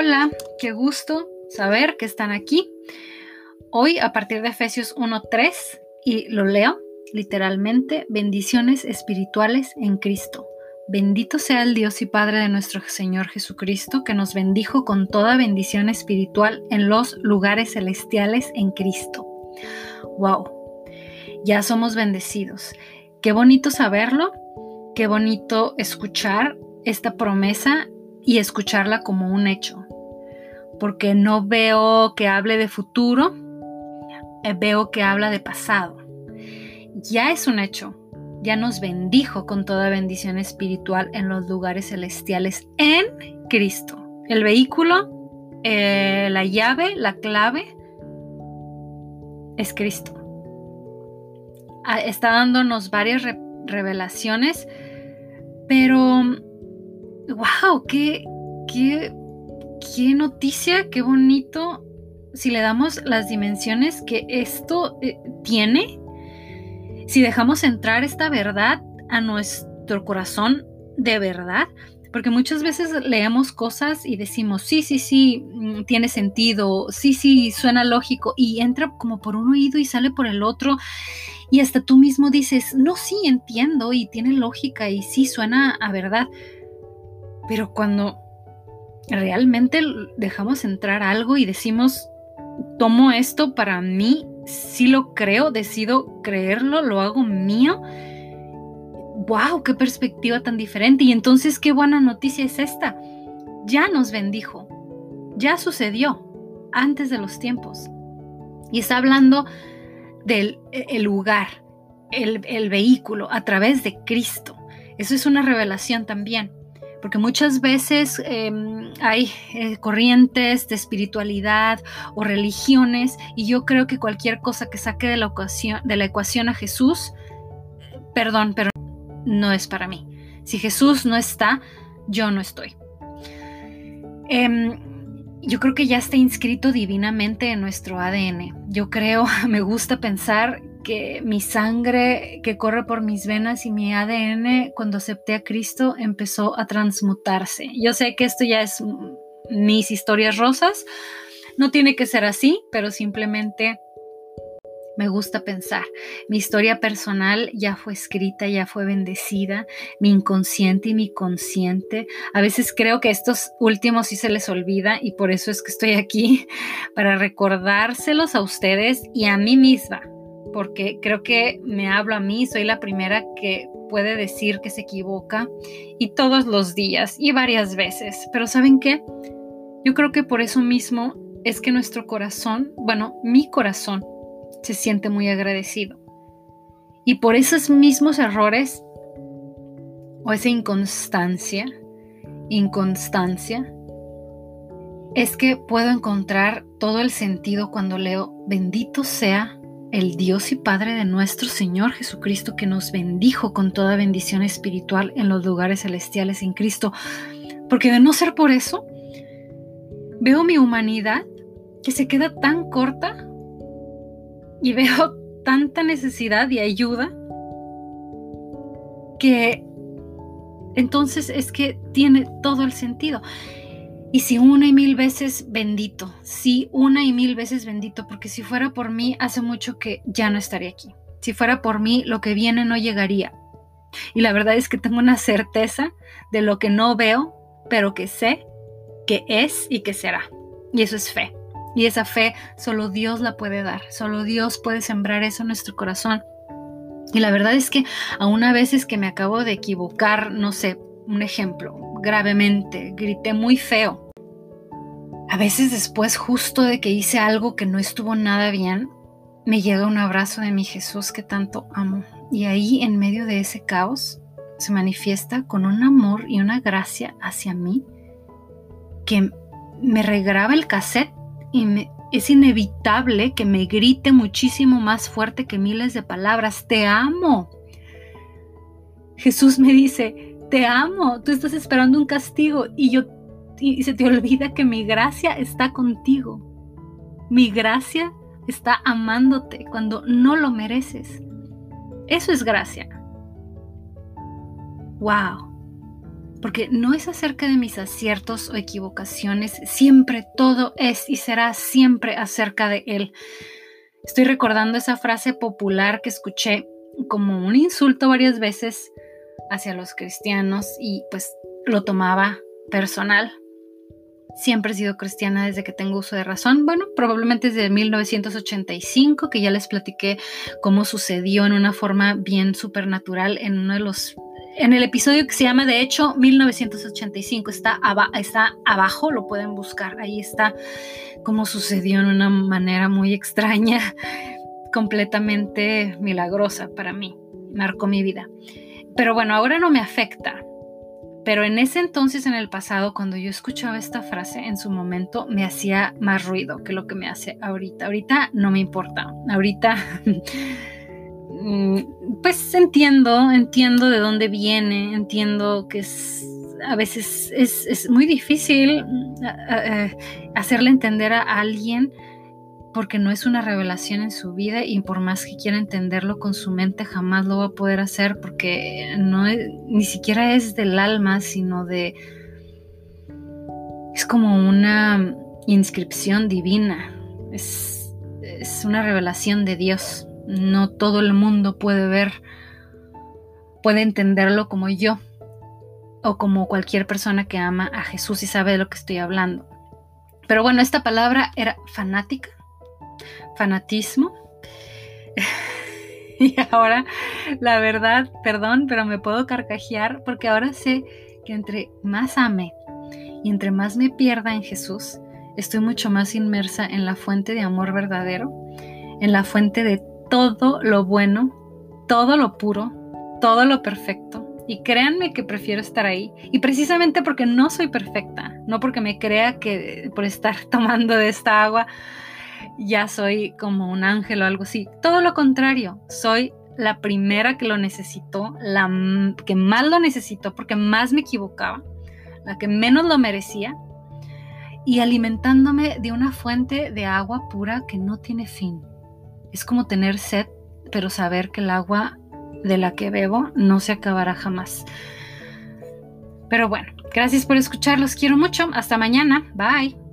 Hola, qué gusto saber que están aquí. Hoy a partir de Efesios 1.3 y lo leo literalmente, bendiciones espirituales en Cristo. Bendito sea el Dios y Padre de nuestro Señor Jesucristo, que nos bendijo con toda bendición espiritual en los lugares celestiales en Cristo. ¡Wow! Ya somos bendecidos. Qué bonito saberlo, qué bonito escuchar esta promesa y escucharla como un hecho, porque no veo que hable de futuro, eh, veo que habla de pasado. Ya es un hecho, ya nos bendijo con toda bendición espiritual en los lugares celestiales en Cristo. El vehículo, eh, la llave, la clave es Cristo. Ah, está dándonos varias revelaciones, pero wow, qué, qué, qué noticia, qué bonito. Si le damos las dimensiones que esto eh, tiene, si dejamos entrar esta verdad a nuestro corazón de verdad, porque muchas veces leemos cosas y decimos, sí, sí, sí, mm, tiene sentido, sí, sí, suena lógico, y entra como por un oído y sale por el otro, y hasta tú mismo dices, no, sí, entiendo, y tiene lógica, y sí, suena a verdad, pero cuando realmente dejamos entrar algo y decimos, tomo esto para mí, sí lo creo, decido creerlo, lo hago mío. ¡Wow! ¡Qué perspectiva tan diferente! Y entonces, qué buena noticia es esta. Ya nos bendijo. Ya sucedió antes de los tiempos. Y está hablando del e, lugar, el, el vehículo, a través de Cristo. Eso es una revelación también porque muchas veces em, hay eh, corrientes de espiritualidad o religiones y yo creo que cualquier cosa que saque de la, ecuación a Jesús, perdón, pero no es para mí. Si Jesús no está, yo no estoy. Em, yo creo que ya está inscrito divinamente en nuestro ADN. Yo creo, me gusta pensar que mi sangre que corre por mis venas y mi ADN cuando acepté a Cristo empezó a transmutarse. Yo sé que esto ya es mis historias rosas, no tiene que ser así, pero simplemente me gusta pensar. Mi historia personal ya fue escrita, ya fue bendecida, mi inconsciente y mi consciente. A veces creo que estos últimos sí se les olvida y por eso es que estoy aquí para recordárselos a ustedes y a mí misma porque creo que me hablo a mí, soy la primera que puede decir que se equivoca y todos los días y varias veces. Pero ¿saben qué? Yo creo que por eso mismo es que nuestro corazón, bueno, mi corazón se siente muy agradecido. Y por esos mismos errores o esa inconstancia, inconstancia, es que puedo encontrar todo el sentido cuando leo, bendito sea el Dios y Padre de nuestro Señor Jesucristo, que nos bendijo con toda bendición espiritual en los lugares celestiales en Cristo. Porque de no ser por eso, veo mi humanidad que se queda tan corta y veo tanta necesidad de ayuda que entonces es que tiene todo el sentido. Y si una y mil veces bendito, sí, una y mil veces bendito, porque si fuera por mí, hace mucho que ya no estaría aquí. Si fuera por mí, lo que viene no llegaría. Y la verdad es que tengo una certeza de lo que no veo, pero que sé que es y que será. Y eso es fe. Y esa fe solo Dios la puede dar, solo Dios puede sembrar eso en nuestro corazón. Y la verdad es que aún a veces que me acabo de equivocar, no sé, un ejemplo, gravemente, grité muy feo. A veces después, justo de que hice algo que no estuvo nada bien, me llega un abrazo de mi Jesús que tanto amo. Y ahí, en medio de ese caos, se manifiesta con un amor y una gracia hacia mí que me regraba el cassette y me, es inevitable que me grite muchísimo más fuerte que miles de palabras. Te amo. Jesús me dice, te amo, tú estás esperando un castigo y yo y se te olvida que mi gracia está contigo. Mi gracia está amándote cuando no lo mereces. Eso es gracia. Wow. porque no es acerca de mis aciertos o equivocaciones, siempre todo es y será siempre acerca de Él. Estoy recordando esa frase popular que escuché como un insulto varias veces hacia los cristianos y pues lo tomaba personal. Siempre he sido cristiana desde que tengo uso de razón. Bueno, probablemente desde 1985, que ya les platiqué cómo sucedió en una forma bien supernatural en uno de los en el episodio que se llama, de hecho, 1985, está, está abajo, lo pueden buscar, ahí está cómo sucedió en una manera muy extraña, completamente milagrosa para mí, marcó mi vida. Pero bueno, ahora no me afecta, pero en ese entonces, en el pasado, cuando yo escuchaba esta frase, en su momento me hacía más ruido que lo que me hace ahorita. Ahorita no me importa. Ahorita Mm, pues entiendo, entiendo de dónde viene, entiendo que es, a veces es, muy difícil mm, hacerle entender a alguien porque no es una revelación en su vida y por más que quiera entenderlo con su mente jamás lo va a poder hacer porque no ni siquiera es del alma, sino de es como una inscripción divina, es, es una revelación de Dios no todo el mundo puede ver, puede entenderlo como yo o como cualquier persona que ama a Jesús y sabe de lo que estoy hablando. Pero bueno, esta palabra era fanática, fanatismo. y ahora, la verdad, perdón, pero me puedo carcajear porque ahora sé que entre más ame y entre más me pierda en Jesús, estoy mucho más inmersa en la fuente de amor verdadero, en la fuente de todo lo bueno, todo lo puro, todo lo perfecto. Y créanme que prefiero estar ahí. Y precisamente porque no soy perfecta, no porque me crea que por estar tomando de esta agua ya soy como un ángel o algo así. Todo lo contrario, soy la primera que lo necesitó, la que más lo necesitó porque más me equivocaba, la que menos lo merecía y alimentándome de una fuente de agua pura que no tiene fin. Es como tener sed, pero saber que el agua de la que bebo no se acabará jamás. Pero bueno, gracias por escuchar, los quiero mucho. Hasta mañana. Bye.